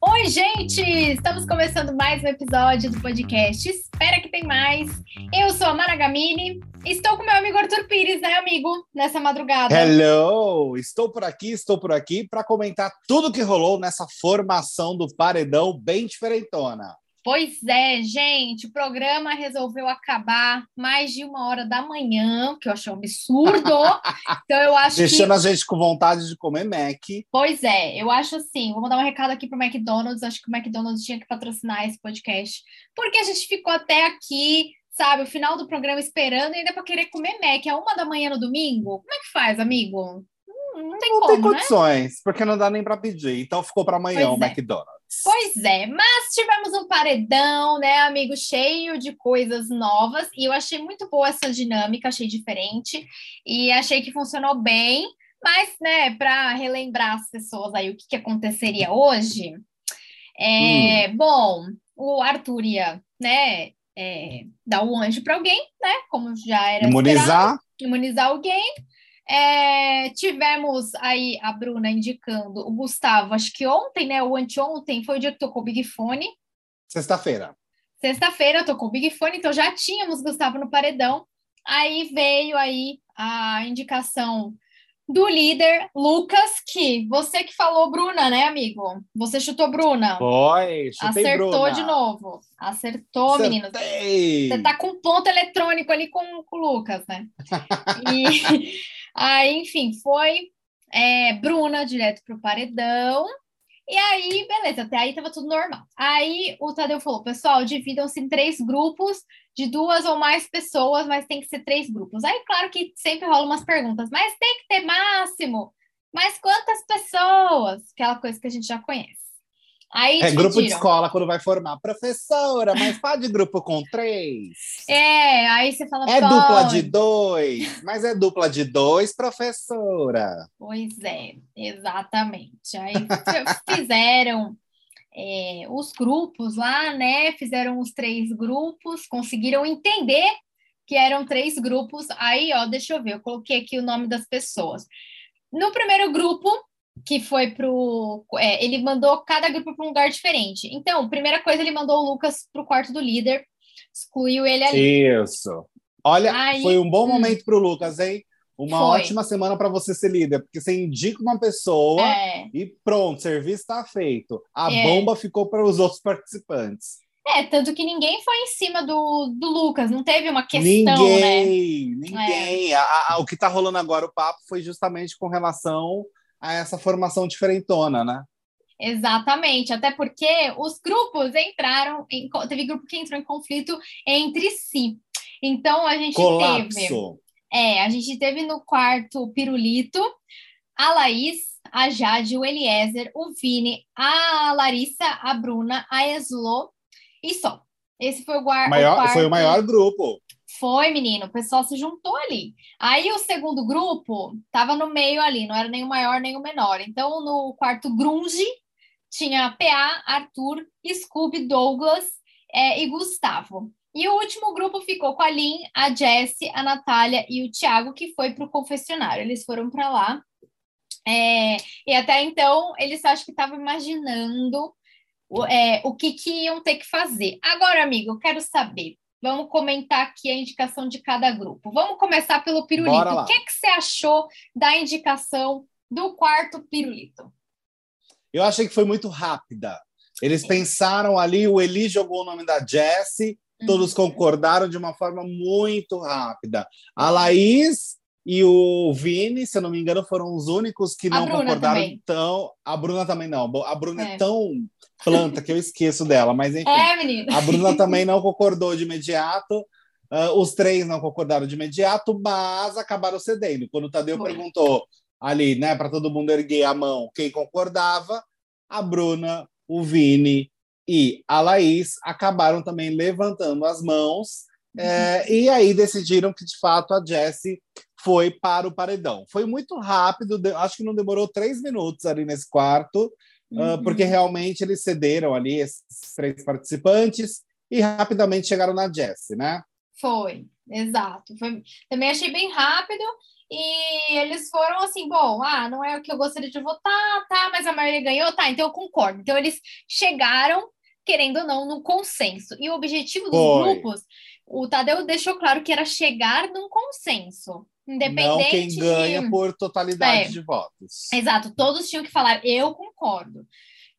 Oi, gente! Estamos começando mais um episódio do podcast. Espera que tem mais. Eu sou a Mara Gamini. Estou com meu amigo Arthur Pires, né, amigo? Nessa madrugada. Hello! Estou por aqui, estou por aqui para comentar tudo que rolou nessa formação do paredão bem diferentona. Pois é, gente, o programa resolveu acabar mais de uma hora da manhã, que eu achei um absurdo. então eu acho Deixando que... a gente com vontade de comer Mac. Pois é, eu acho assim, vou mandar um recado aqui pro McDonald's, acho que o McDonald's tinha que patrocinar esse podcast, porque a gente ficou até aqui, sabe, o final do programa esperando e ainda para querer comer Mac, é uma da manhã no domingo? Como é que faz, amigo? Não, não tem Não como, tem né? condições, porque não dá nem para pedir. Então ficou para amanhã Pois o é. McDonald's. Pois é, mas tivemos um paredão, né, amigo, cheio de coisas novas, e eu achei muito boa essa dinâmica, achei diferente, e achei que funcionou bem, mas, né, para relembrar as pessoas aí o que, que aconteceria hoje, é, bom, o Arthur ia, né, é, dar o anjo para alguém, né, como já era Imunizar. imunizar alguém. É, tivemos aí a Bruna indicando o Gustavo, acho que ontem, né? Ou anteontem foi o dia que tocou o Big Fone. Sexta-feira. Sexta-feira tocou o Big Fone, então já tínhamos Gustavo no paredão. Aí veio aí a indicação do líder Lucas, que você que falou Bruna, né, amigo? Você chutou Bruna. Foi, chutei Acertou Bruna. de novo. Acertou, menino. Acertei. Você tá com ponto eletrônico ali com, com o Lucas, né? E aí, enfim, foi é, Bruna direto pro paredão. E aí, beleza, até aí tava tudo normal. Aí o Tadeu falou: pessoal, dividam-se em três grupos de duas ou mais pessoas, mas tem que ser três grupos. Aí, claro que sempre rola umas perguntas, mas tem que ter máximo. Mas quantas pessoas? Aquela coisa que a gente já conhece. Aí É grupo de escola quando vai formar. Professora, mas pode grupo com três? É, aí você fala É dupla de dois, mas é dupla de dois, professora. Pois é, exatamente. Aí fizeram é, os grupos lá, né? Fizeram os três grupos, conseguiram entender que eram três grupos. Aí, ó, deixa eu ver, eu coloquei aqui o nome das pessoas. No primeiro grupo, que foi pro. é, ele mandou cada grupo para um lugar diferente. Então, primeira coisa, ele mandou o Lucas pro quarto do líder, excluiu ele ali. Isso. Olha, Aí- foi um bom hum. momento para o Lucas, hein? Uma Foi. ótima semana para você ser líder, porque você indica uma pessoa É, e pronto, o serviço está feito. A É. bomba ficou para os outros participantes. É, tanto que ninguém foi em cima do, do Lucas, não teve uma questão, né? ninguém, ninguém. A- o que está rolando agora, o papo, foi justamente com relação a essa formação diferentona, né? Exatamente, até porque os grupos entraram, em, teve grupo que entrou em conflito entre si. Então a gente teve, Colapso. é, a gente teve no quarto o Pirulito, a Laís, a Jade, o Eliezer, o Vini, a Larissa, a Bruna, a Eslo e só. Esse foi o, Maior- quarto. foi o maior grupo. Foi, menino, o pessoal se juntou ali. Aí o segundo grupo tava no meio ali, não era nem o maior nem o menor. Então, no quarto grunge, tinha PA, Arthur, Scooby, Douglas é, e Gustavo. E o último grupo ficou com a Lin, a Jessie, a Natália e o Thiago, que foi para o confessionário. Eles foram para lá. É, e até então, eles acho que estavam imaginando o, é, o que, que iam ter que fazer. Agora, amigo, eu quero saber. Vamos comentar aqui a indicação de cada grupo. Vamos começar pelo pirulito. O que, que você achou da indicação do quarto pirulito? Eu achei que foi muito rápida. Eles pensaram ali, o Eli jogou o nome da Jessie, Uhum. todos concordaram de uma forma muito rápida. A Laís e o Vini, se eu não me engano, foram os únicos que A não Bruna concordaram também. tão. A Bruna também não. A Bruna é, É. tão planta que eu esqueço dela, mas enfim. É. A Bruna também não concordou de imediato. Ah, os três não concordaram de imediato, mas acabaram cedendo. Quando o Tadeu Foi. perguntou ali, né, para todo mundo erguer a mão quem concordava, a Bruna, o Vini e a Laís acabaram também levantando as mãos. é, e aí decidiram que, de fato, a Jessie foi para o paredão. Foi muito rápido, acho que não demorou três minutos ali nesse quarto, Uhum. porque realmente eles cederam ali esses três participantes e rapidamente chegaram na Jessie, né? Foi. exato. Foi, também achei bem rápido. E eles foram assim, bom, ah, não é o que eu gostaria de votar, tá, mas a maioria ganhou, tá, então eu concordo. Então eles chegaram, querendo ou não, no consenso. E o objetivo dos Foi. grupos, o Tadeu deixou claro que era chegar num consenso. Independente não quem ganha de... por totalidade é, de votos. Exato, todos tinham que falar, eu concordo.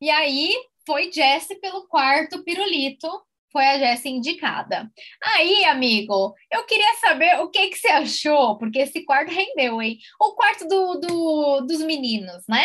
E aí foi Jesse pelo quarto pirulito, foi a Jess indicada. Aí, amigo, eu queria saber o que, que você achou, porque esse quarto rendeu, hein? O quarto do, do dos meninos, né?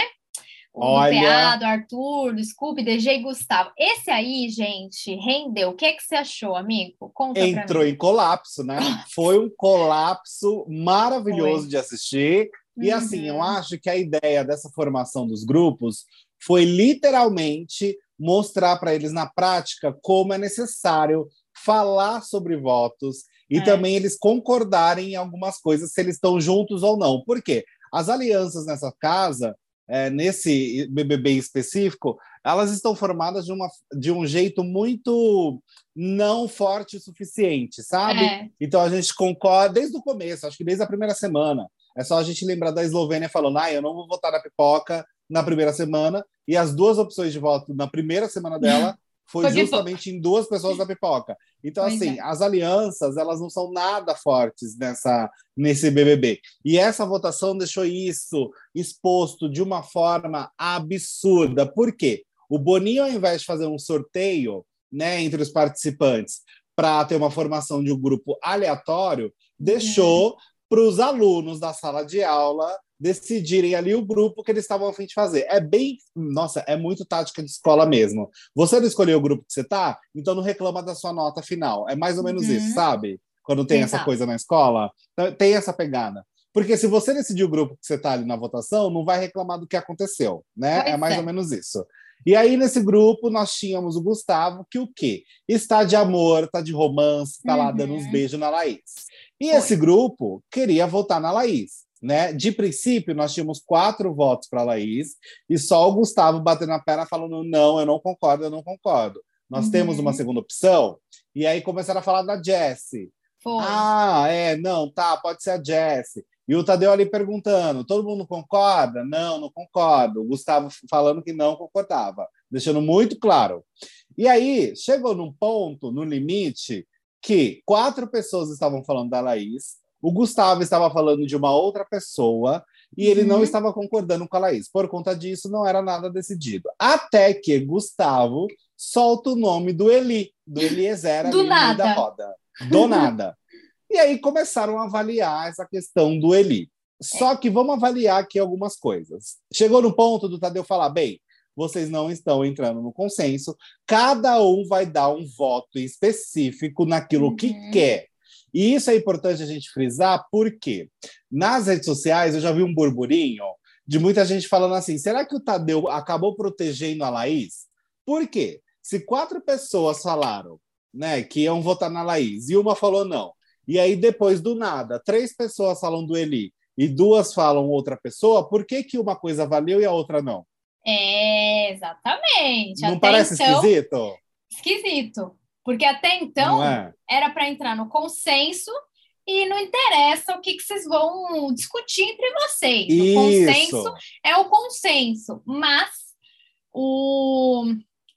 O Olha... PA, do Arthur, do Scooby, DG e Gustavo. Esse aí, gente, rendeu. O que, que você achou, amigo? Conta Entrou em colapso, né? Foi um colapso maravilhoso foi. de assistir. E uhum. assim, eu acho que a ideia dessa formação dos grupos foi literalmente mostrar para eles na prática como é necessário falar sobre votos e é. também eles concordarem em algumas coisas se eles estão juntos ou não. Por quê? As alianças nessa casa, é, nesse BBB específico, elas estão formadas de, uma, de um jeito muito não forte o suficiente, sabe? É. Então a gente concorda desde o começo, acho que desde a primeira semana. É só a gente lembrar da Eslovênia falando, ah, eu não vou votar na pipoca na primeira semana, e as duas opções de voto na primeira semana dela foi, justamente em duas pessoas da pipoca. Então, pois assim, é. as alianças, elas não são nada fortes nessa, nesse BBB. E essa votação deixou isso exposto de uma forma absurda. Por quê? O Boninho, ao invés de fazer um sorteio né, entre os participantes para ter uma formação de um grupo aleatório, deixou uhum. para os alunos da sala de aula decidirem ali o grupo que eles estavam a fim de fazer. É bem, nossa, é muito tática de escola mesmo. Você não escolheu o grupo que você tá, então não reclama da sua nota final. É mais ou menos uhum. isso, sabe? Quando tem Exato. essa coisa na escola, então, tem essa pegada. Porque se você decidir o grupo que você tá ali na votação, não vai reclamar do que aconteceu, né? Pois é mais é. ou menos isso. E aí, nesse grupo, nós tínhamos o Gustavo, que o quê? Está de amor, está de romance, está uhum. lá dando uns uhum. beijos na Laís. E Foi. esse grupo queria votar na Laís. Né? De princípio, nós tínhamos quatro votos para a Laís e só o Gustavo batendo na perna falando: não, eu não concordo, eu não concordo. Nós uhum. temos uma segunda opção. E aí começaram a falar da Jessie. Ah, é, não, tá, pode ser a Jessie. E o Tadeu ali perguntando: todo mundo concorda? Não, não concordo. O Gustavo falando que não concordava, deixando muito claro. E aí chegou num ponto, no limite, que quatro pessoas estavam falando da Laís, o Gustavo estava falando de uma outra pessoa e ele uhum. não estava concordando com a Laís. Por conta disso, não era nada decidido. Até que Gustavo solta o nome do Eli, do Eliezer do nada. da roda. Do nada. e aí começaram a avaliar essa questão do Eli. Só que vamos avaliar aqui algumas coisas. Chegou no ponto do Tadeu falar: bem, vocês não estão entrando no consenso, cada um vai dar um voto específico naquilo uhum. que quer. E isso é importante a gente frisar, porque nas redes sociais eu já vi um burburinho de muita gente falando assim: será que o Tadeu acabou protegendo a Laís? Por quê? Se quatro pessoas falaram né, que iam votar na Laís e uma falou não, e aí depois do nada, três pessoas falam do Eli e duas falam outra pessoa, por que, que uma coisa valeu e a outra não? É, exatamente. Não Até parece esquisito? Esquisito. Porque até então é? era para entrar no consenso e não interessa o que, que vocês vão discutir entre vocês. Isso. O consenso é o consenso, mas o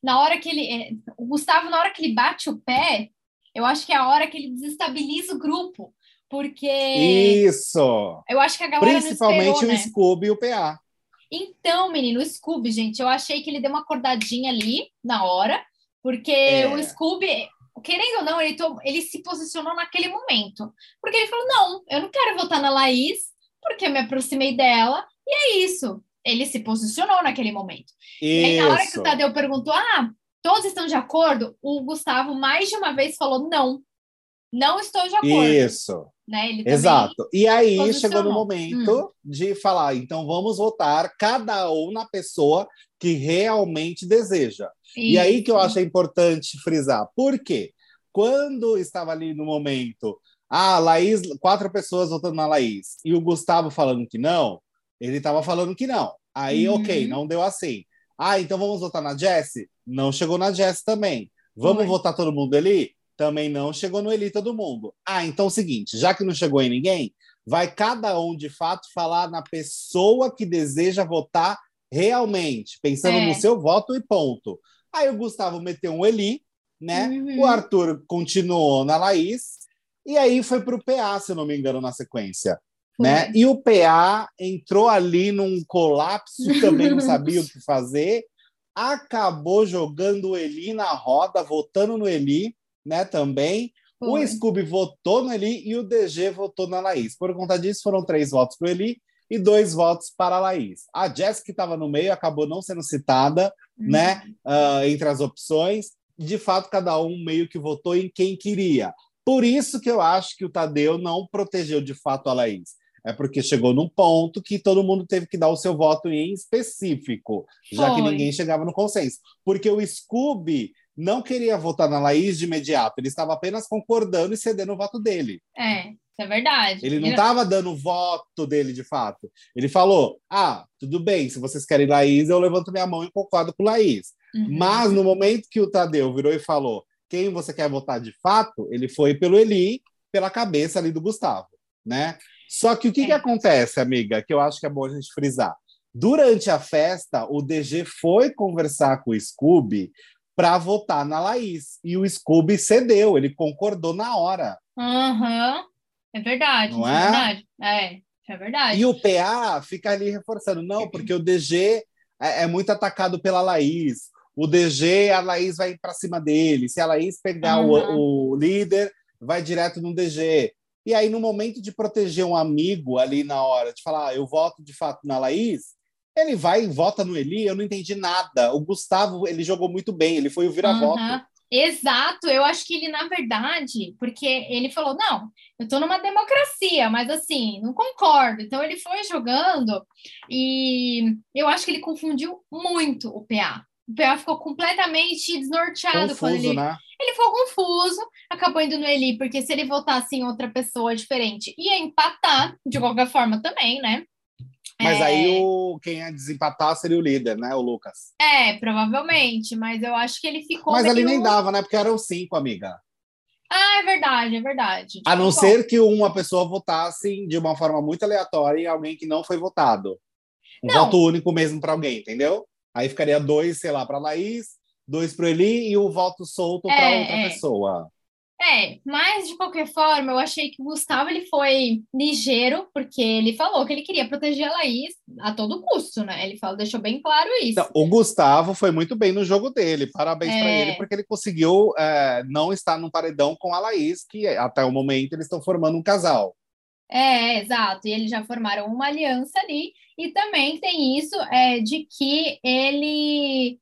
na hora que ele o Gustavo na hora que ele bate o pé, eu acho que é a hora que ele desestabiliza o grupo, porque Isso. Eu acho que a galera principalmente esperou, o né? Scooby e o PA. Então, menino, o Scooby, gente, eu achei que ele deu uma acordadinha ali na hora, porque é. o Scooby, querendo ou não, ele, to... ele se posicionou naquele momento. Porque ele falou: não, eu não quero votar na Laís, porque eu me aproximei dela, e é isso. Ele se posicionou naquele momento. Isso. E aí, na hora que o Tadeu perguntou: ah, todos estão de acordo? O Gustavo mais de uma vez falou: não, não estou de acordo. Isso. Né? Exato. E aí chegou no momento hum. de falar: então vamos votar cada um na pessoa que realmente deseja. Isso. E aí que eu acho importante frisar. Por quê? Quando estava ali no momento, ah, Laís, quatro pessoas votando na Laís, e o Gustavo falando que não, ele estava falando que não. Aí, uhum. ok, não deu assim. Ah, então vamos votar na Jessie? Não chegou na Jessie também. Vamos votar todo mundo ali? Também não chegou no Eli todo mundo. Ah, então é o seguinte, já que não chegou em ninguém, vai cada um de fato falar na pessoa que deseja votar realmente, pensando é. no seu voto e ponto. Aí o Gustavo meteu um Eli, né? Uhum. O Arthur continuou na Laís, e aí foi para o PA, se eu não me engano, na sequência. Né? E o PA entrou ali num colapso, também não sabia o que fazer, acabou jogando o Eli na roda, votando no Eli, né? Também. Foi. O Scooby votou no Eli e o DG votou na Laís. Por conta disso, foram três votos para o Eli e dois votos para a Laís. A Jéssica, que estava no meio, acabou não sendo citada, uhum. né? Uh, entre as opções. De fato, cada um meio que votou em quem queria. Por isso que eu acho que o Tadeu não protegeu de fato a Laís é porque chegou num ponto que todo mundo teve que dar o seu voto em específico, já que ninguém chegava no consenso. Porque o Scooby não queria votar na Laís de imediato, ele estava apenas concordando e cedendo o voto dele. É, é verdade. Ele não estava dando voto dele de fato. Ele falou: ah, tudo bem, se vocês querem Laís, eu levanto minha mão e concordo com Laís. Uhum. Mas no momento que o Tadeu virou e falou quem você quer votar de fato, ele foi pelo Eli, pela cabeça ali do Gustavo, né? Só que o que, é. que acontece, amiga, que eu acho que é bom a gente frisar. Durante a festa, o DG foi conversar com o Scooby para votar na Laís. E o Scooby cedeu, ele concordou na hora. Uhum. É verdade, Não é? é verdade. É, é verdade. E o PA fica ali reforçando, não, porque o DG é, é muito atacado pela Laís. O DG, a Laís vai para cima dele. Se a Laís pegar uhum. o, o líder, vai direto no DG. E aí, no momento de proteger um amigo ali na hora, de falar, ah, eu voto de fato na Laís, ele vai e vota no Eli, eu não entendi nada. O Gustavo, ele jogou muito bem, ele foi o vira-voto. Uhum. Exato, eu acho que ele, na verdade, porque ele falou: não, eu estou numa democracia, mas assim, não concordo. Então ele foi jogando e eu acho que ele confundiu muito o PA. O PA ficou completamente desnorteado Confuso, quando ele. Né? Ele ficou confuso, acabou indo no Eli, porque se ele votasse em outra pessoa diferente, ia empatar, de qualquer forma também, né? Mas é... aí o, quem ia desempatar seria o líder, né? O Lucas. É, provavelmente, mas eu acho que ele ficou. Mas meio... ali nem dava, né? Porque eram cinco, amiga. Ah, é verdade, é verdade. Tipo, a não bom. ser que uma pessoa votasse de uma forma muito aleatória em alguém que não foi votado. Um não. voto único mesmo para alguém, entendeu? Aí ficaria dois, sei lá, para Laís, dois para Eli e o voto solto é, para outra é. pessoa. É, mas de qualquer forma, eu achei que o Gustavo ele foi ligeiro, porque ele falou que ele queria proteger a Laís a todo custo, né? Ele falou, deixou bem claro isso. O Gustavo foi muito bem no jogo dele, parabéns é... para ele, porque ele conseguiu é, não estar no paredão com a Laís, que até o momento eles estão formando um casal. É, exato. E eles já formaram uma aliança ali. E também tem isso é, de que ele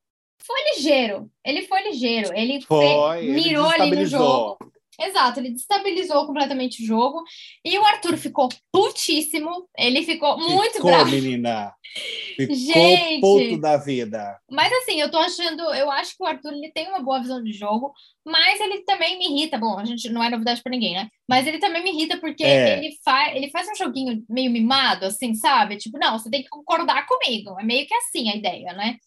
foi ligeiro. Ele foi ligeiro. Ele foi, mirou ele ali no jogo. Exato, ele destabilizou completamente o jogo. E o Arthur ficou putíssimo. Ele ficou muito ficou, bravo. menina. Ficou Gente, puto da vida. Mas assim, eu tô achando, eu acho que o Arthur ele tem uma boa visão de jogo, mas ele também me irrita. Bom, a gente não é novidade para ninguém, né? Mas ele também me irrita porque é. ele, faz, ele faz um joguinho meio mimado, assim, sabe? Tipo, não, você tem que concordar comigo. É meio que assim a ideia, né?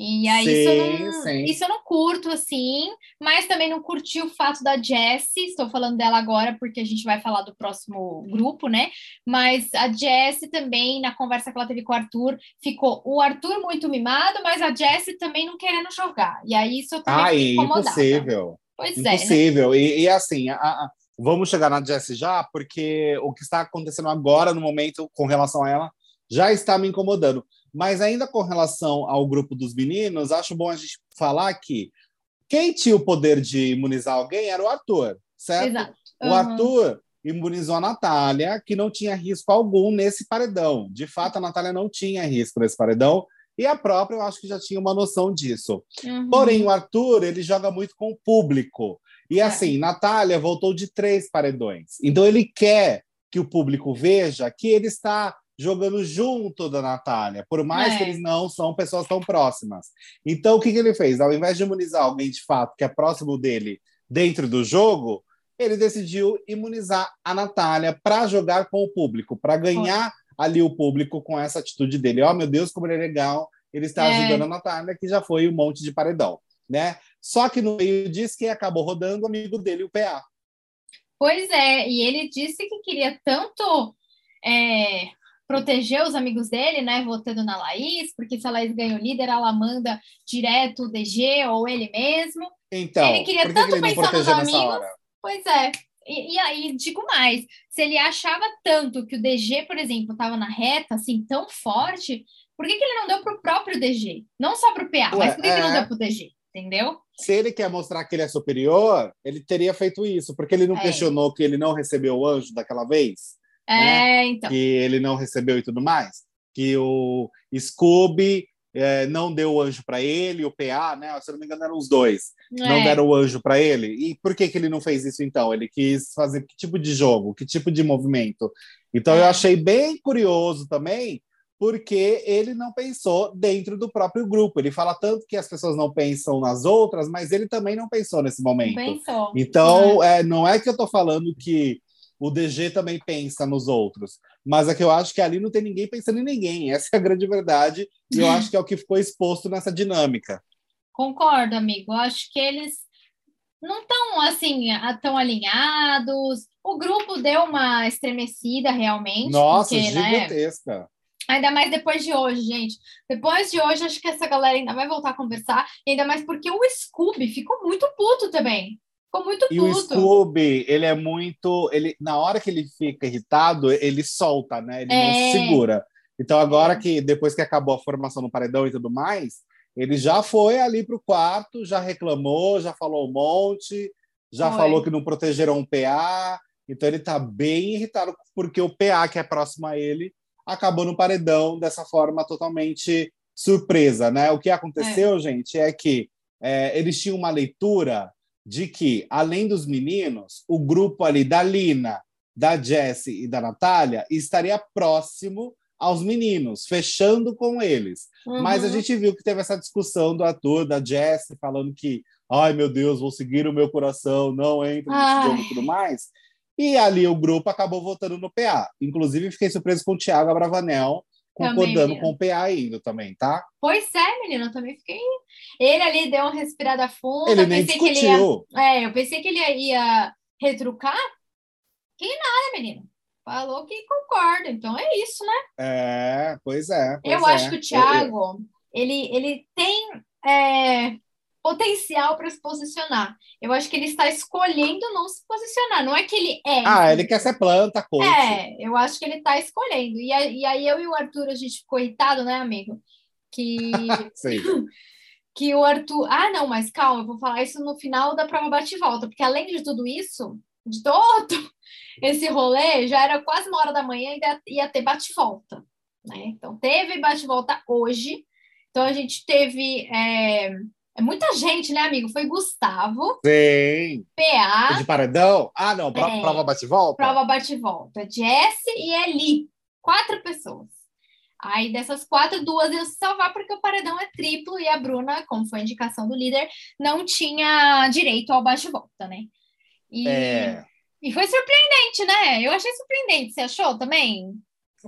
E aí sim, isso, eu não, isso eu não curto, assim, mas também não curti o fato da Jessie, estou falando dela agora porque a gente vai falar do próximo grupo, né? Mas a Jessie também, na conversa que ela teve com o Arthur, ficou o Arthur muito mimado, mas a Jessie também não querendo jogar. E aí isso eu também Ai, impossível. Pois impossível. é. Impossível. Né? E, e, assim, a, a, vamos chegar na Jessie já, porque o que está acontecendo agora, no momento, com relação a ela, já está me incomodando. Mas ainda com relação ao grupo dos meninos, acho bom a gente falar que quem tinha o poder de imunizar alguém era o Arthur, certo? Exato. Uhum. O Arthur imunizou a Natália, que não tinha risco algum nesse paredão. De fato, a Natália não tinha risco nesse paredão. E a própria, eu acho que já tinha uma noção disso. Uhum. Porém, o Arthur, ele joga muito com o público. E é. assim, é. Natália voltou de três paredões. Então, ele quer que o público veja que ele está jogando junto da Natália, por mais é. que eles não são pessoas tão próximas. Então, o que, que ele fez? Ao invés de imunizar alguém de fato que é próximo dele dentro do jogo, ele decidiu imunizar a Natália para jogar com o público, para ganhar ali o público com essa atitude dele. Oh, meu Deus, como ele é legal, ele está é. ajudando a Natália, que já foi um monte de paredão. Né? Só que no meio disso, quem acabou rodando, o amigo dele, o PA. Pois é, e ele disse que queria tanto é, proteger os amigos dele, né, votando na Laís, porque se a Laís ganha o líder, ela manda direto o DG ou ele mesmo. Então, ele queria que tanto ele pensar nos amigos. hora? Pois é. E, e aí, digo mais, se ele achava tanto que o DG, por exemplo, estava na reta, assim, tão forte, por que, que ele não deu para o próprio DG? Não só para o PA, Ué, mas por que, que não é. deu para o DG? Entendeu? Se ele quer mostrar que ele é superior, ele teria feito isso, porque ele não É. questionou que ele não recebeu o anjo daquela vez, É, então. que ele não recebeu e tudo mais, que o Scooby eh, não deu o anjo para ele, o PA, né? Se eu não me engano, eram os dois. Não É. deram o anjo para ele. E por que, que ele não fez isso então? Ele quis fazer que tipo de jogo, que tipo de movimento? Então eu É. achei bem curioso também, porque ele não pensou dentro do próprio grupo. Ele fala tanto que as pessoas não pensam nas outras, mas ele também não pensou nesse Não momento. pensou. Então, é, não é que eu estou falando que o DG também pensa nos outros, mas é que eu acho que ali não tem ninguém pensando em ninguém. Essa é a grande verdade, e eu acho que é o que ficou exposto nessa dinâmica. Concordo, amigo. Eu acho que eles não estão assim tão alinhados. O grupo deu uma estremecida realmente, Nossa, porque, né? gigantesca. Ainda mais depois de hoje, gente. Depois de hoje, acho que essa galera ainda vai voltar a conversar. Ainda mais porque o Scooby ficou muito puto também. Ficou muito E o puto. Scooby, ele é muito. Ele, na hora que ele fica irritado, ele solta, né? Ele É. não segura. Então, agora que depois que acabou a formação no paredão e tudo mais, ele já foi ali para o quarto, já reclamou, já falou um monte, já Foi. falou que não protegeram o PA. Então, ele está bem irritado porque o PA, que é próximo a ele, acabou no paredão dessa forma totalmente surpresa, né? O que aconteceu, gente, é que é, eles tinham uma leitura de que, além dos meninos, o grupo ali da Lina, da Jessie e da Natália estaria próximo aos meninos, fechando com eles. Mas a Uhum. gente viu que teve essa discussão do ator, da Jessie, falando que, ai meu Deus, vou seguir o meu coração, não entra nesse jogo e tudo mais. E ali o grupo acabou votando no PA. Inclusive, fiquei surpreso com o Thiago Abravanel concordando com o PA indo também, tá? Pois é, menina, eu também fiquei. Ele ali deu uma respirada funda. Ele nem pensei que ele ia... discutiu. É, eu pensei que ele ia, retrucar. Que nada, menino. Falou que concorda. Então é isso, né? É, pois é. pois eu é. acho que o Eu- eu- Thiago, ele, ele tem é, potencial para se posicionar. Eu acho que ele está escolhendo não se posicionar. Não é que ele é. Ah, ele quer ser planta, coach. É, eu acho que ele está escolhendo. E, e aí eu e o Arthur, a gente ficou irritado, né, amigo? Que, que o Arthur. Ah, não, mas calma, eu vou falar isso no final da prova bate-volta, porque além de tudo isso, de todo esse rolê, já era quase uma hora da manhã e ainda ia ter bate-volta. Né? Então, teve bate-volta hoje. Então, a gente teve. é, é muita gente, né, amigo? Foi Gustavo, Sim. PA, De paredão? Ah, não. Pro, É. Prova bate-volta? prova bate-volta. Jesse e Eli. Quatro pessoas. Aí dessas quatro, duas se salvar porque o paredão é triplo e a Bruna, como foi a indicação do líder, não tinha direito ao bate-volta, né? E, É. e foi surpreendente, né? Eu achei surpreendente. Você achou também?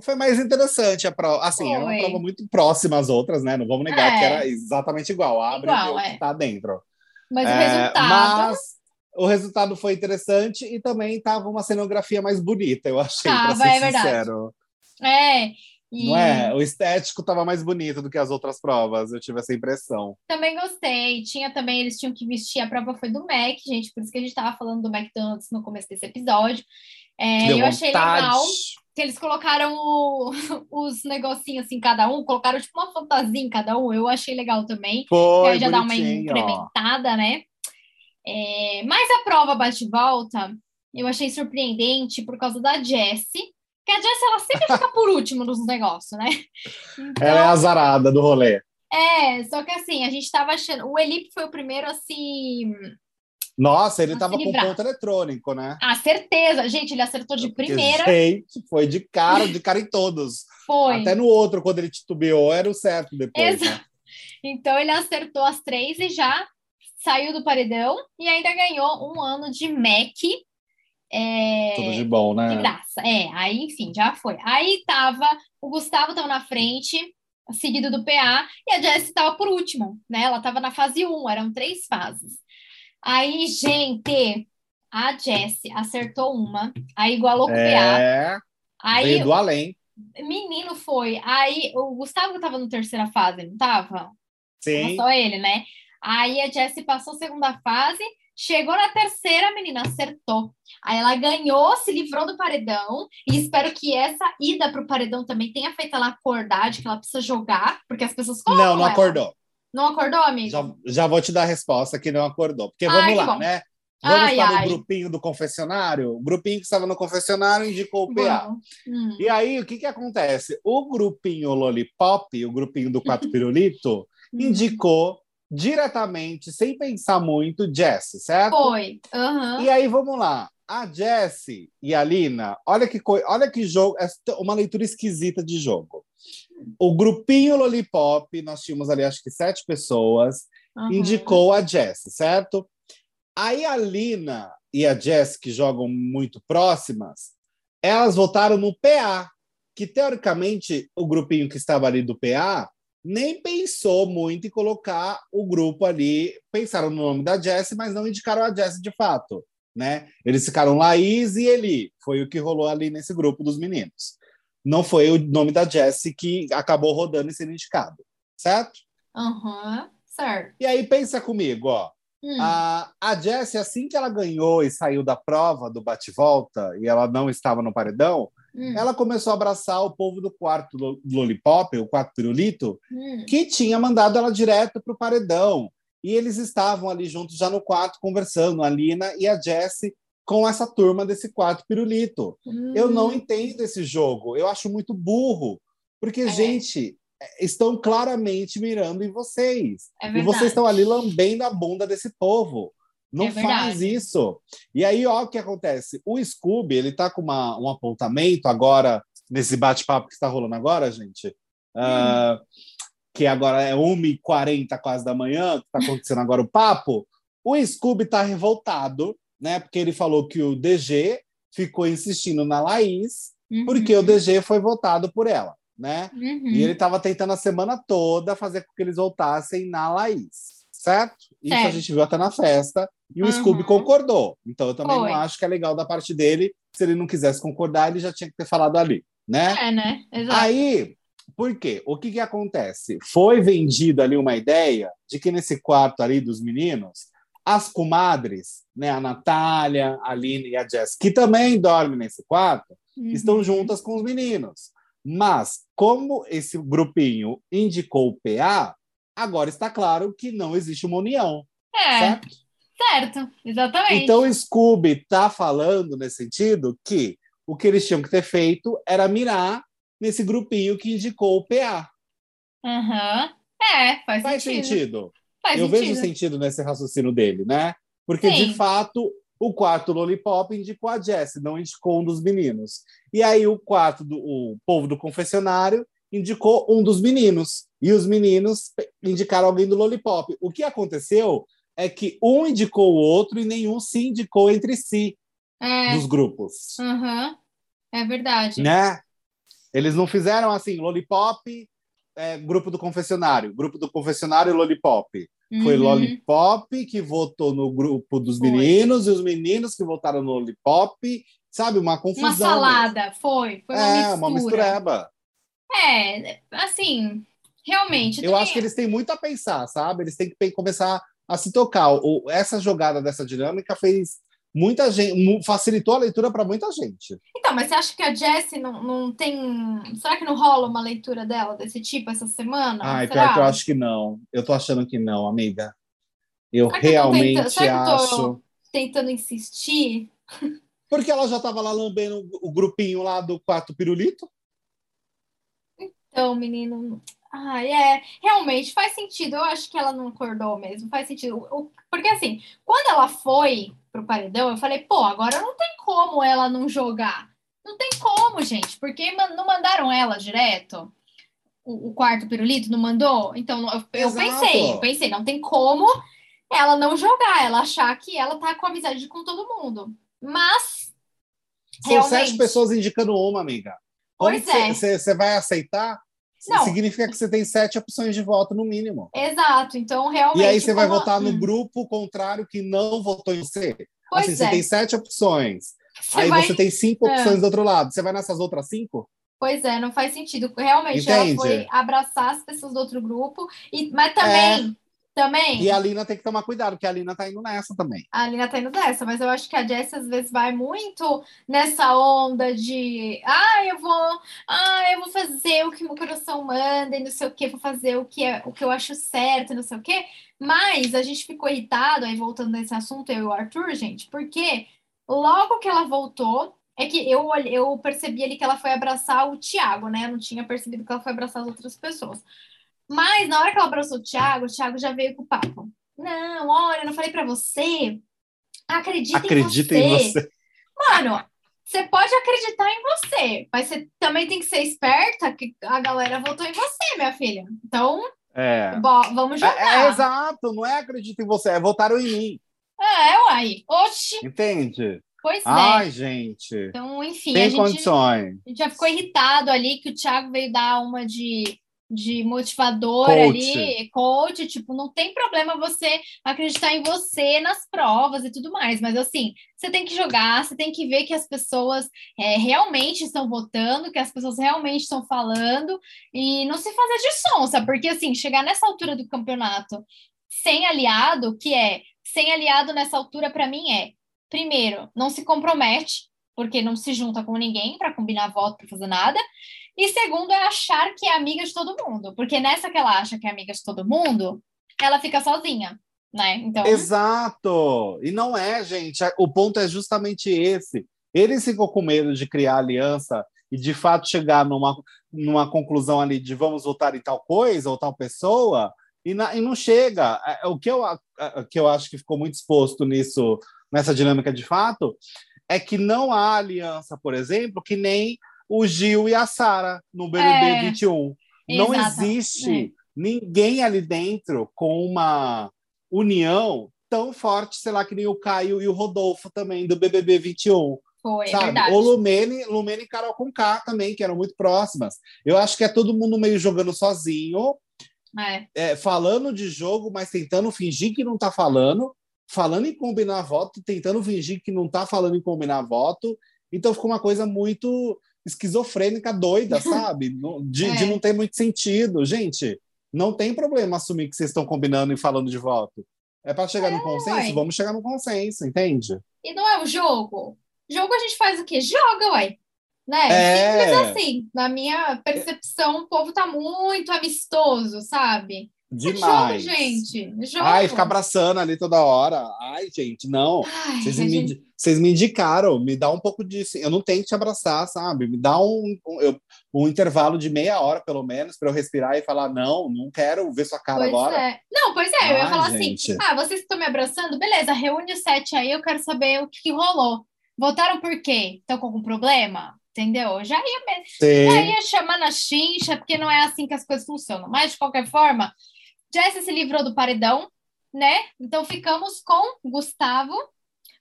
Foi mais interessante a prova. Assim, era uma Foi. prova muito próxima às outras, né? Não vamos negar É. que era exatamente igual. Abre Igual, e o é. que tá dentro. Mas o É, resultado. Mas o resultado foi interessante e também tava uma cenografia mais bonita, eu achei, para Tava, ser é verdade. sincero. É. E Não é? O estético tava mais bonito do que as outras provas, eu tive essa impressão. também gostei. Tinha também, eles tinham que vestir, a prova foi do Mac, gente, por isso que a gente tava falando do McDonald's no começo desse episódio. É, eu achei vontade. legal que eles colocaram o- os negocinhos assim, cada um, colocaram tipo uma fantasia em cada um. Eu achei legal também. Foi já dá uma ó. incrementada, né? É, mas a prova bate-volta, eu achei surpreendente por causa da Jessie. Que a Jessie, ela sempre fica por último nos negócios, né? Então, Ela é a azarada do rolê. é, só que assim, a gente tava achando. O Elipe foi o primeiro a se. Nossa, ele A tava com ponto eletrônico, né? Ah, certeza! Gente, ele acertou de Porque, primeira. gente, foi de cara, de cara em todos. Foi. Até no outro, quando ele titubeou, era o certo depois. né? Exato. Então ele acertou as três e já saiu do paredão e ainda ganhou um ano de Mac. É, Tudo de bom, de né? graça. É, aí, enfim, já foi. Aí tava, o Gustavo tava na frente, seguido do PA, e a Jess estava por último, né? Ela estava na fase 1, eram três fases. Aí, gente, a Jess acertou uma, aí igualou com o É, PA. Aí, veio do além. menino foi. Aí, o Gustavo estava na terceira fase, não estava? Sim. Só ele, né? Aí a Jessie passou a segunda fase, chegou na terceira, a menina acertou. Aí ela ganhou, se livrou do paredão, e espero que essa ida pro paredão também tenha feito ela acordar de que ela precisa jogar, porque as pessoas colocam Não, não ela. acordou. Não acordou, amigo? Já, já vou te dar a resposta que não acordou. Porque Ai, vamos que lá, né? Vamos Ai, para ai. o grupinho do confessionário. O grupinho que estava no confessionário indicou o PA. Hum. E aí, o que, que acontece? O grupinho Lollipop, o grupinho do Quatro Pirulito, Hum. indicou diretamente, sem pensar muito, Jess, certo? Foi. Aham. E aí, vamos lá. A Jessie e a Lina, olha que, coi- olha que jogo, é uma leitura esquisita de jogo. O grupinho Lollipop, nós tínhamos ali acho que sete pessoas, aham. indicou a Jess, certo? Aí a Lina e a Jess, que jogam muito próximas, elas votaram no PA, que teoricamente o grupinho que estava ali do PA nem pensou muito em colocar o grupo ali, pensaram no nome da Jess, mas não indicaram a Jess de fato, né? Eles ficaram Laís e Eli, foi o que rolou ali nesse grupo dos meninos. Não foi o nome da Jess que acabou rodando e sendo indicado, certo? Aham. Certo. E aí pensa comigo, ó. Hum. A, a Jessie, assim que ela ganhou e saiu da prova do bate-volta e ela não estava no paredão, Hum. ela começou a abraçar o povo do quarto lo- Lollipop, o quarto pirulito, Hum. que tinha mandado ela direto para o paredão. E eles estavam ali juntos já no quarto conversando, a Lina e a Jessie, com essa turma desse quarto pirulito. Eu não Hum. entendo esse jogo. Eu acho muito burro. Porque, É. gente, é, estão claramente mirando em vocês. É e vocês estão ali lambendo a bunda desse povo. Não É faz isso. E aí, ó, o que acontece? O Scooby, ele tá com uma, um apontamento agora, nesse bate-papo que está rolando agora, gente. ah, que agora é 1h40 quase da manhã, que está acontecendo agora o papo. O Scooby está revoltado, né? Porque ele falou que o DG ficou insistindo na Laís, Uhum. porque o DG foi votado por ela, né? Uhum. E ele estava tentando a semana toda fazer com que eles voltassem na Laís, certo? Isso a Certo. gente viu até na festa, e o Uhum. Scooby concordou. Então eu também Foi. não acho que é legal da parte dele. Se ele não quisesse concordar, ele já tinha que ter falado ali, né? É, né? Exato. Aí, por quê? O que, que acontece? Foi vendida ali uma ideia de que nesse quarto ali dos meninos, as comadres, né, a Natália, a Aline e a Jess, que também dormem nesse quarto, Uhum. estão juntas com os meninos. Mas, como esse grupinho indicou o PA, agora está claro que não existe uma união, É, certo? Certo. Exatamente. Então, o Scooby está falando nesse sentido que o que eles tinham que ter feito era mirar nesse grupinho que indicou o PA. Aham. É, faz, Faz sentido. sentido. Faz Eu sentido. vejo sentido nesse raciocínio dele, né? Porque, Sim. de fato, o quarto Lollipop indicou a Jessie, não indicou um dos meninos. E aí o quarto do o povo do confessionário indicou um dos meninos. E os meninos indicaram alguém do Lollipop. O que aconteceu é que um indicou o outro e nenhum se indicou entre si É. dos grupos. Aham. É verdade. Né? Eles não fizeram assim, Lollipop, é, grupo do confessionário, grupo do confessionário Lollipop. Foi Uhum. Lollipop que votou no grupo dos Foi. meninos e os meninos que votaram no Lollipop. Sabe, uma confusão. Uma salada, foi. Foi uma É, mistura. uma mistureba. É, assim, realmente. Eu tem- acho que eles têm muito a pensar, sabe? Eles têm que começar a se tocar. O, essa jogada dessa dinâmica fez muita gente, facilitou a leitura para muita gente. Então, mas você acha que a Jessie não, não tem. Será que não rola uma leitura dela desse tipo essa semana? Ai, Será? pior que eu acho que não. Eu tô achando que não, amiga. Eu Será eu realmente tentando- será que eu tô- acho. Tentando insistir. Porque ela já estava lá lambendo o grupinho lá do quarto pirulito. Então, menino. Ai, é. Realmente faz sentido. Eu acho que ela não acordou mesmo. Faz sentido. Porque, assim, quando ela foi pro paredão, eu falei, pô, agora não tem como ela não jogar. Não tem como, gente. Porque não mandaram ela direto. O, o quarto pirulito não mandou? Então, eu, eu pensei, eu pensei, não tem como ela não jogar, ela achar que ela tá com amizade com todo mundo. Mas, São Realmente. sete pessoas indicando uma, amiga. Como Pois é. Você vai aceitar Não. Significa que você tem sete opções de voto no mínimo. Exato. Então, realmente. E aí você vai como- votar no Hum. grupo contrário que não votou em você. Pois assim, é. você tem sete opções. Você aí vai- você tem cinco É. opções do outro lado. Você vai nessas outras cinco? Pois é, não faz sentido. Realmente, Entende? ela foi abraçar as pessoas do outro grupo, e, mas também, também, E a Lina tem que tomar cuidado, porque a Lina tá indo nessa também. a Lina tá indo dessa, mas eu acho que a Jessie às vezes vai muito nessa onda de ah, eu vou, ah, eu vou fazer o que meu coração manda e não sei o que, vou fazer o que é o que eu acho certo, e não sei o que. Mas a gente ficou irritado, aí voltando nesse assunto, eu e o Arthur, gente, porque logo que ela voltou, é que eu, olhei- eu percebi ali que ela foi abraçar o Thiago, né? Eu não tinha percebido que ela foi abraçar as outras pessoas. Mas na hora que ela abraçou o Thiago, o Thiago já veio com o papo. Não, olha, eu não falei pra você. Acredita, Acredita em em você. você. Mano, você pode acreditar em você, mas você também tem que ser esperta que a galera votou em você, minha filha. Então, É. bo- vamos É, é jogar. exato, não é acredita em você, é votaram em mim. É, uai. Oxi, Entende? pois é. Ai, gente. Então, enfim, a Tem gente, condições. a gente já ficou irritado ali que o Thiago veio dar uma de, de motivador Coach. ali, coach, tipo, não tem problema você acreditar em você nas provas e tudo mais, mas assim, você tem que jogar, você tem que ver que as pessoas é, realmente estão votando, que as pessoas realmente estão falando, e não se fazer de sonsa, porque assim, chegar nessa altura do campeonato sem aliado, que é sem aliado nessa altura, para mim é primeiro, não se compromete, porque não se junta com ninguém para combinar voto, para fazer nada. E segundo é achar que é amiga de todo mundo, porque nessa que ela acha que é amiga de todo mundo, ela fica sozinha, né? Então, Exato! E não é, gente. O ponto é justamente esse. Ele ficou com medo de criar aliança e de fato chegar numa, numa conclusão ali de vamos votar em tal coisa ou tal pessoa, e, na- e não chega. É, O que eu, que eu acho que ficou muito exposto nisso, nessa dinâmica de fato, é que não há aliança, por exemplo, que nem o Gil e a Sara no BBB É. 21. Não existe ninguém ali dentro com uma união tão forte, sei lá, que nem o Caio e o Rodolfo também do BBB 21 foi, é sabe? verdade. O Lumene, Lumene e Carol com K também, que eram muito próximas. Eu acho que é todo mundo meio jogando sozinho, É. é, falando de jogo, mas tentando fingir que não tá falando, falando em combinar voto, tentando fingir que não tá falando em combinar voto. Então ficou uma coisa muito esquizofrênica, doida, sabe? De, É. de não ter muito sentido. Gente, não tem problema assumir que vocês estão combinando e falando de voto. É para chegar no consenso? uai. Vamos chegar no consenso, entende? E não é o jogo? Jogo a gente faz o quê? Joga, ué. Né? É. Simples assim. Na minha percepção, o povo tá muito amistoso, sabe? É jogo, Demais. gente. Jogo. Ai, ficar abraçando ali toda hora. Ai, gente, não. Ai, Vocês me, gente- vocês me indicaram, me dá um pouco disso. Eu não tenho que te abraçar, sabe? Me dá um, um, eu- um intervalo de meia hora, pelo menos, para eu respirar e falar: não, não quero ver sua cara Pois agora. é. Não, pois é, eu ia Ai, falar gente. assim: ah, vocês estão me abraçando? Beleza, reúne os sete aí, eu quero saber o que, que rolou. Votaram por quê? Estão com algum problema? Entendeu? Eu Já ia, me- já Sim. ia chamar na chincha, porque não é assim que as coisas funcionam. Mas, de qualquer forma, Jess se livrou do paredão, né? Então ficamos com Gustavo,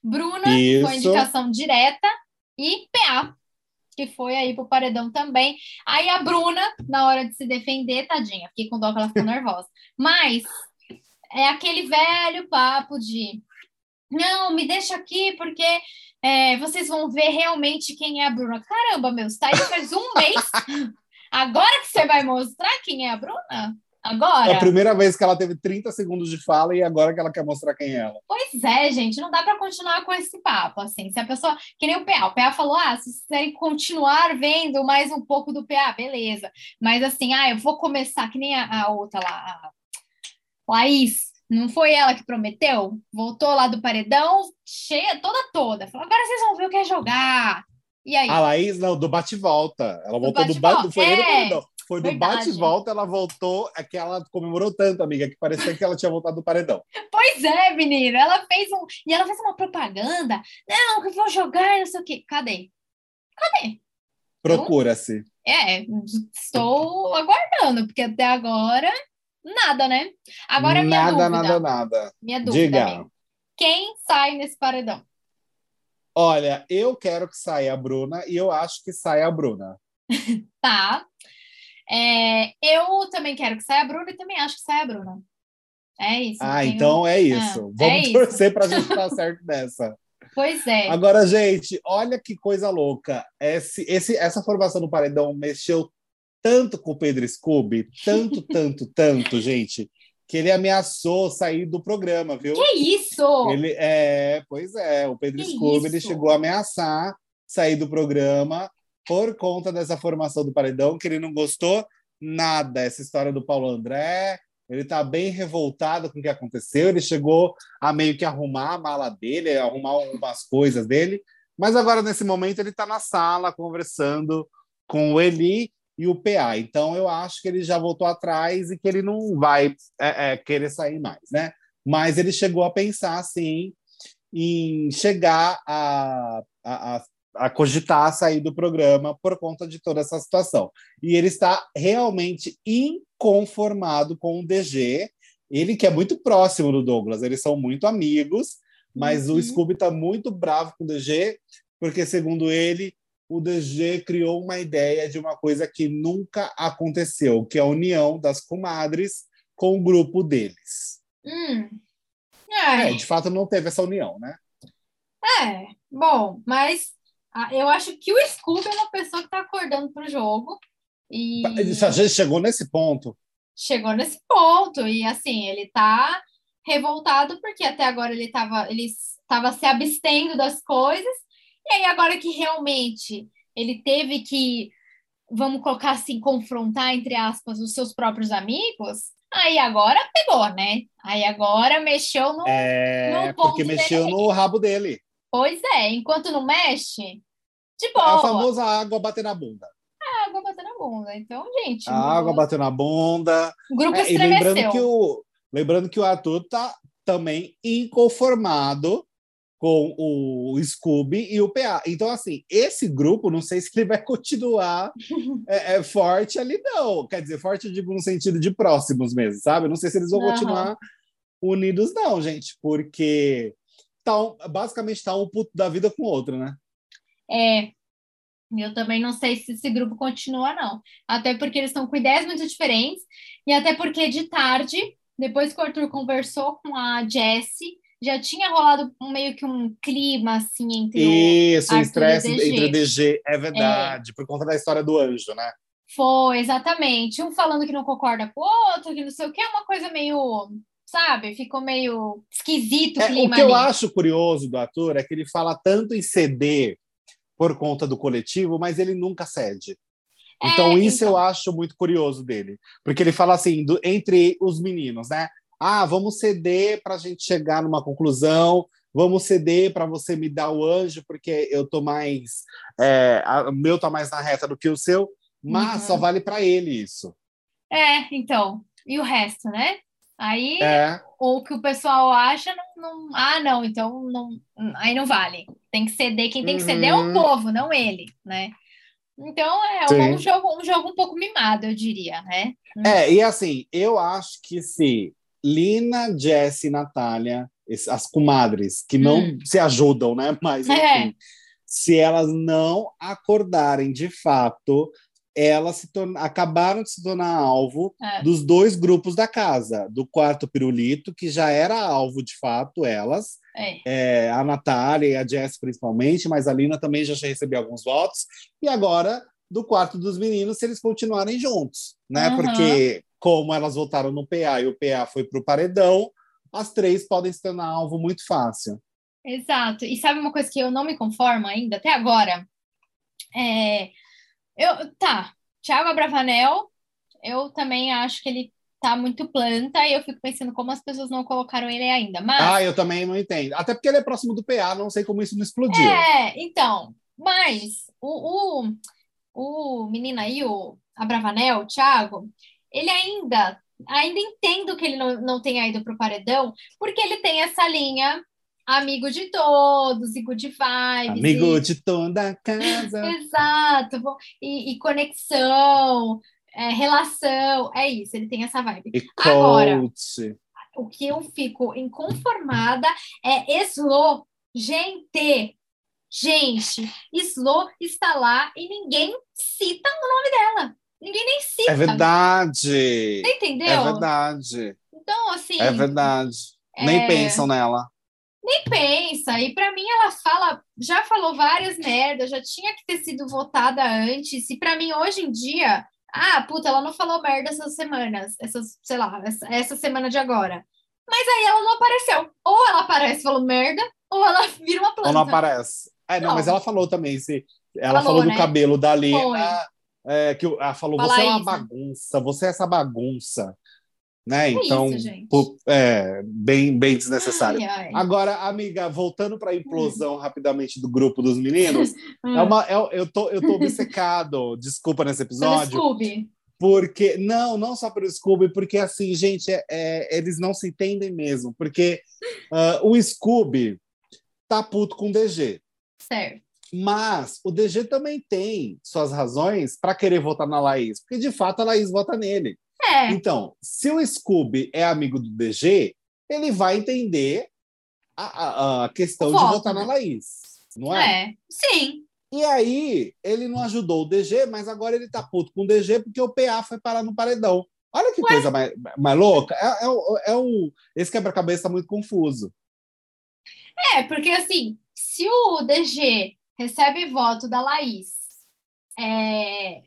Bruna, Isso. indicação direta, e PA, que foi aí pro paredão também. Aí a Bruna, na hora de se defender, tadinha, fiquei com dó que ela ficou nervosa. Mas é aquele velho papo de não, me deixa aqui porque é, vocês vão ver realmente quem é a Bruna. Caramba, meu, você tá aí faz um mês. Agora que você vai mostrar quem é a Bruna? É Agora? a primeira vez que ela teve 30 segundos de fala e agora que ela quer mostrar quem é ela. Pois é, gente, não dá para continuar com esse papo, assim. Se a pessoa, que nem o PA, o PA falou, ah, se vocês quiserem continuar vendo mais um pouco do PA, beleza. Mas assim, ah, eu vou começar, que nem a, a outra lá, a Laís, não foi ela que prometeu? Voltou lá do paredão, cheia, toda toda. Falou, agora vocês vão ver o que é jogar. E aí? A Laís, não, do bate-volta. Ela voltou do bate-volta, bate Não foi nem do é, paredão. Foi do verdade. bate-volta, ela voltou. É que ela comemorou tanto, amiga, que parecia que ela tinha voltado do paredão. Pois é, menino, ela fez um. E ela fez uma propaganda. Não, que eu vou jogar, não sei o quê. Cadê? Cadê? Procura-se. É, estou aguardando, porque até agora, nada, né? Agora, minha nada, dúvida. nada, nada. Minha dúvida, Diga. amigo. Quem sai nesse paredão? Olha, eu quero que saia a Bruna e eu acho que saia a Bruna. Tá. É, eu também quero que saia a Bruna e também acho que saia a Bruna. É isso. Ah, então é isso. Ah, Vamos é torcer para a gente estar certo nessa. Pois é. Agora, gente, olha que coisa louca. Esse, esse, essa formação do paredão mexeu tanto com o Pedro Scooby, tanto, tanto, tanto, gente, que ele ameaçou sair do programa, viu? Que isso? Ele é, pois é, o Pedro que Scooby ele chegou a ameaçar sair do programa por conta dessa formação do paredão, que ele não gostou nada essa história do Paulo André. Ele está bem revoltado com o que aconteceu. Ele chegou a meio que arrumar a mala dele, arrumar algumas coisas dele. Mas agora, nesse momento, ele está na sala conversando com o Eli e o PA. Então, eu acho que ele já voltou atrás e que ele não vai é, é, querer sair mais, né? Mas ele chegou a pensar, assim, em chegar a, a, a cogitar sair do programa por conta de toda essa situação. E ele está realmente inconformado com o DG. Ele que é muito próximo do Douglas, eles são muito amigos, mas uhum. o Scooby está muito bravo com o DG, porque, segundo ele, o DG criou uma ideia de uma coisa que nunca aconteceu, que é a união das comadres com o grupo deles. Hum. É, de fato não teve essa união, né? É, bom, mas eu acho que o Scooby é uma pessoa que está acordando para o jogo. E... A gente chegou nesse ponto. Chegou nesse ponto, e assim, ele está revoltado porque até agora ele estava ele estava se abstendo das coisas e aí, agora que realmente ele teve que, vamos colocar assim, confrontar, entre aspas, os seus próprios amigos, aí agora pegou, né? Aí agora mexeu no. É, no porque mexeu dele. no rabo dele. Pois é, enquanto não mexe, de boa. É a famosa água bater na bunda. É, água bater na bunda. Então, gente. A água bater na bunda. O grupo é, estremeceu. Lembrando que o, lembrando que o Arthur tá também inconformado com o Scooby e o PA. Então, assim, esse grupo, não sei se ele vai continuar é, é, forte ali, não. Quer dizer, forte, eu digo, no sentido de próximos mesmo, sabe? Não sei se eles vão uhum. continuar unidos, não, gente, porque tá, basicamente tá um puto da vida com o outro, né? É, eu também não sei se esse grupo continua, não. Até porque eles estão com ideias muito diferentes, e até porque de tarde, depois que o Arthur conversou com a Jessie, já tinha rolado meio que um clima assim entre Isso, o estresse entre o DG, é verdade, é. por conta da história do anjo, né? Foi, exatamente. Um falando que não concorda com o outro, que não sei o que, é uma coisa meio, sabe? Ficou meio esquisito o é, clima. O que ali. eu acho curioso do ator é que ele fala tanto em ceder por conta do coletivo, mas ele nunca cede. Então, é, isso então... eu acho muito curioso dele. Porque ele fala assim, do, entre os meninos, né? Ah, vamos ceder para a gente chegar numa conclusão, vamos ceder para você me dar o anjo, porque eu tô mais. É, o meu tá mais na reta do que o seu, mas uhum. só vale para ele isso. É, então. E o resto, né? Aí é. o que o pessoal acha não, não, Ah, não, então não, aí não vale. Tem que ceder. Quem tem que ceder uhum. é o uhum. povo, não ele, né? Então é um, um, jogo, um jogo um pouco mimado, eu diria, né? É, e assim, eu acho que se Lina, Jess e Natália, as comadres, que não hum. se ajudam, né? Mas, é. enfim, é. se elas não acordarem de fato, elas se acabaram de se tornar alvo é. dos dois grupos da casa, do quarto pirulito, que já era alvo de fato, elas, é. É, a Natália e a Jess principalmente, mas a Lina também já recebeu alguns votos, e agora do quarto dos meninos, se eles continuarem juntos, né? Uhum. Porque como elas votaram no PA e o PA foi para o paredão, as três podem se tornar alvo muito fácil. Exato. E sabe uma coisa que eu não me conformo ainda, até agora? É, eu, tá, Thiago Abravanel, eu também acho que ele tá muito planta e eu fico pensando como as pessoas não colocaram ele ainda. Mas... Ah, eu também não entendo. Até porque ele é próximo do PA, não sei como isso não explodiu. É, então, mas o, o, o menino aí, o Abravanel, o Thiago, ele ainda ainda entendo que ele não, não tenha ido para o paredão, porque ele tem essa linha amigo de todos e good vibes. Amigo e... de toda a casa. Exato. E, e conexão, é, relação. É isso, ele tem essa vibe. E Agora, o que eu fico inconformada é Slow. Gente, gente, Slow está lá e ninguém cita o nome dela. Ninguém nem cita. É verdade. Você entendeu? É verdade. Então, assim. É verdade. É... Nem pensam nela. Nem pensa. E para mim ela fala, já falou várias merdas, já tinha que ter sido votada antes. E para mim hoje em dia, ah, puta, ela não falou merda essas semanas, essas, sei lá, essa, essa semana de agora. Mas aí ela não apareceu. Ou ela aparece falando merda, ou ela vira uma planta. Ou não aparece. É, não, não. mas ela falou também, se ela falou, falou do né? cabelo da Lena, é, que ela falou, Fala você isso. é uma bagunça, você é essa bagunça. Né? É então, isso, é bem, bem desnecessário. Ai, ai. Agora, amiga, voltando para a implosão rapidamente do grupo dos meninos, hum. é uma, é, eu, tô, eu tô obcecado, desculpa nesse episódio. Scooby. Porque, não, não só pelo Scooby, porque assim, gente, é, é, eles não se entendem mesmo. Porque uh, o Scooby tá puto com o DG. Certo. Mas o DG também tem suas razões para querer votar na Laís, porque de fato a Laís vota nele. É. Então, se o Scooby é amigo do DG, ele vai entender a, a, a questão de votar na Laís, não é? É, sim. E aí, ele não ajudou o DG, mas agora ele tá puto com o DG porque o PA foi parar no paredão. Olha que Ué? coisa mais, mais louca. É, é, é o, esse quebra-cabeça tá muito confuso. É, porque assim, se o DG recebe voto da Laís, é,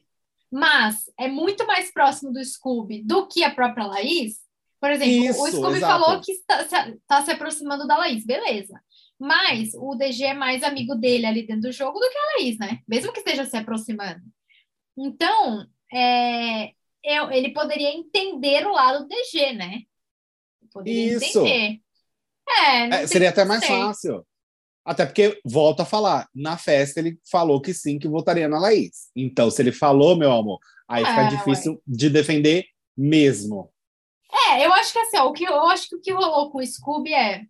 mas é muito mais próximo do Scooby do que a própria Laís, por exemplo, Isso, o Scooby exato. falou que está, está, se aproximando da Laís, beleza. Mas o DG é mais amigo dele ali dentro do jogo do que a Laís, né? Mesmo que esteja se aproximando. Então, é, eu, ele poderia entender o lado do DG, né? Poderia Isso. entender. É, é seria até mais fácil. Até porque, volto a falar, na festa ele falou que sim, que votaria na Laís. Então, se ele falou, meu amor, aí fica é, difícil ué. de defender mesmo. É, eu acho que assim, ó, o que eu acho que o que rolou com o Scooby é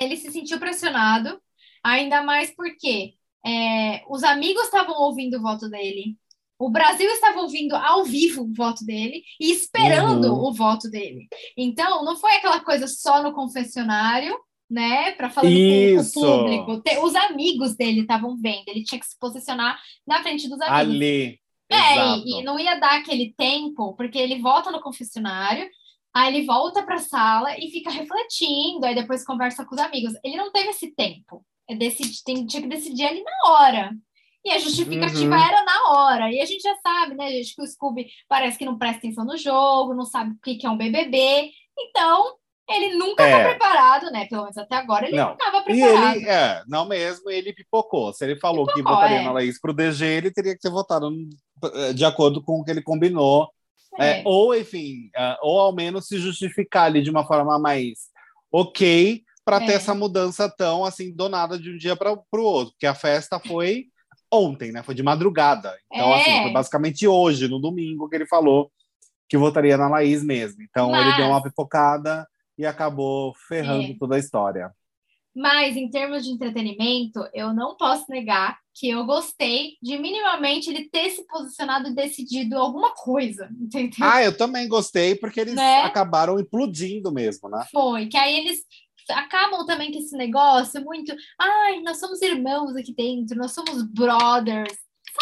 ele se sentiu pressionado, ainda mais porque é, os amigos estavam ouvindo o voto dele, o Brasil estava ouvindo ao vivo o voto dele e esperando uhum. o voto dele. Então, não foi aquela coisa só no confessionário né, para falar Isso. com o público. Os amigos dele estavam vendo, ele tinha que se posicionar na frente dos amigos. Ali. É, e, e, não ia dar aquele tempo, porque ele volta no confessionário, aí ele volta para a sala e fica refletindo, aí depois conversa com os amigos. Ele não teve esse tempo. É decidi, tem, tinha que decidir ali na hora. E a justificativa uhum. era na hora. E a gente já sabe, né, gente, que o Scooby parece que não presta atenção no jogo, não sabe o que é um BBB. Então, ele nunca está é. preparado, né? Pelo menos até agora ele não estava preparado. E ele, é, não mesmo, ele pipocou. Se ele falou pipocou, que votaria é. na Laís para o DG, ele teria que ter votado eh, de acordo com o que ele combinou. É. é. ou, enfim, uh, ou ao menos se justificar ali de uma forma mais ok para ter é. essa mudança tão assim do nada de um dia para o outro, porque a festa foi ontem, né? Foi de madrugada. Então, assim, foi basicamente hoje, no domingo, que ele falou que votaria na Laís mesmo. Então, Mas... ele deu uma pipocada e acabou ferrando é. toda a história. Mas, em termos de entretenimento, eu não posso negar que eu gostei de minimamente ele ter se posicionado e decidido alguma coisa, entendeu? Ah, eu também gostei, porque eles né? acabaram implodindo mesmo, né? Foi, que aí eles acabam também com esse negócio muito. Ai, nós somos irmãos aqui dentro, nós somos brothers.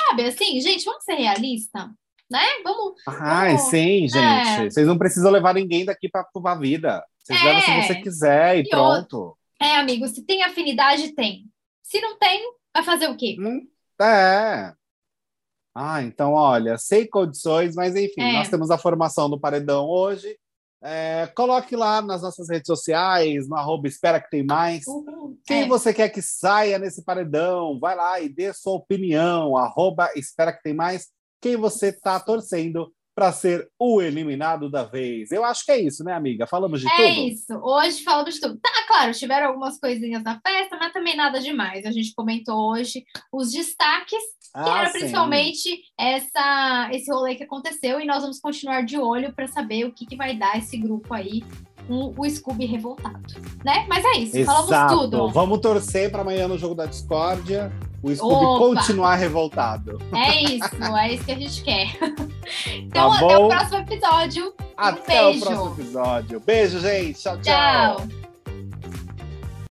Sabe, assim, gente, vamos ser realistas né? Vamos. Ai, vamos... sim, gente. É. Vocês não precisam levar ninguém daqui para a vida. Vocês é. se você quiser e, e pronto. Outro. É, amigo, se tem afinidade, tem. Se não tem, vai fazer o quê? Hum, é. Ah, então, olha, sem condições, mas enfim, é. nós temos a formação do Paredão hoje. É, coloque lá nas nossas redes sociais, no arroba Espera Que Tem Mais. Uhum. Quem é. você quer que saia nesse paredão, vai lá e dê sua opinião, arroba Espera Que Tem Mais quem você está torcendo para ser o eliminado da vez. Eu acho que é isso, né, amiga? Falamos de é tudo? É isso. Hoje falamos de tudo. Tá, claro, tiveram algumas coisinhas na festa, mas também nada demais. A gente comentou hoje os destaques, que ah, era sim. principalmente essa, esse rolê que aconteceu, e nós vamos continuar de olho para saber o que, que vai dar esse grupo aí com o Scooby revoltado, né? Mas é isso, Exato. falamos tudo. Vamos torcer para amanhã no jogo da discórdia o Scooby Opa. continuar revoltado. É isso, é isso que a gente quer. Então, tá até o próximo episódio. Até um o próximo episódio. Beijo, gente. tchau. tchau. tchau.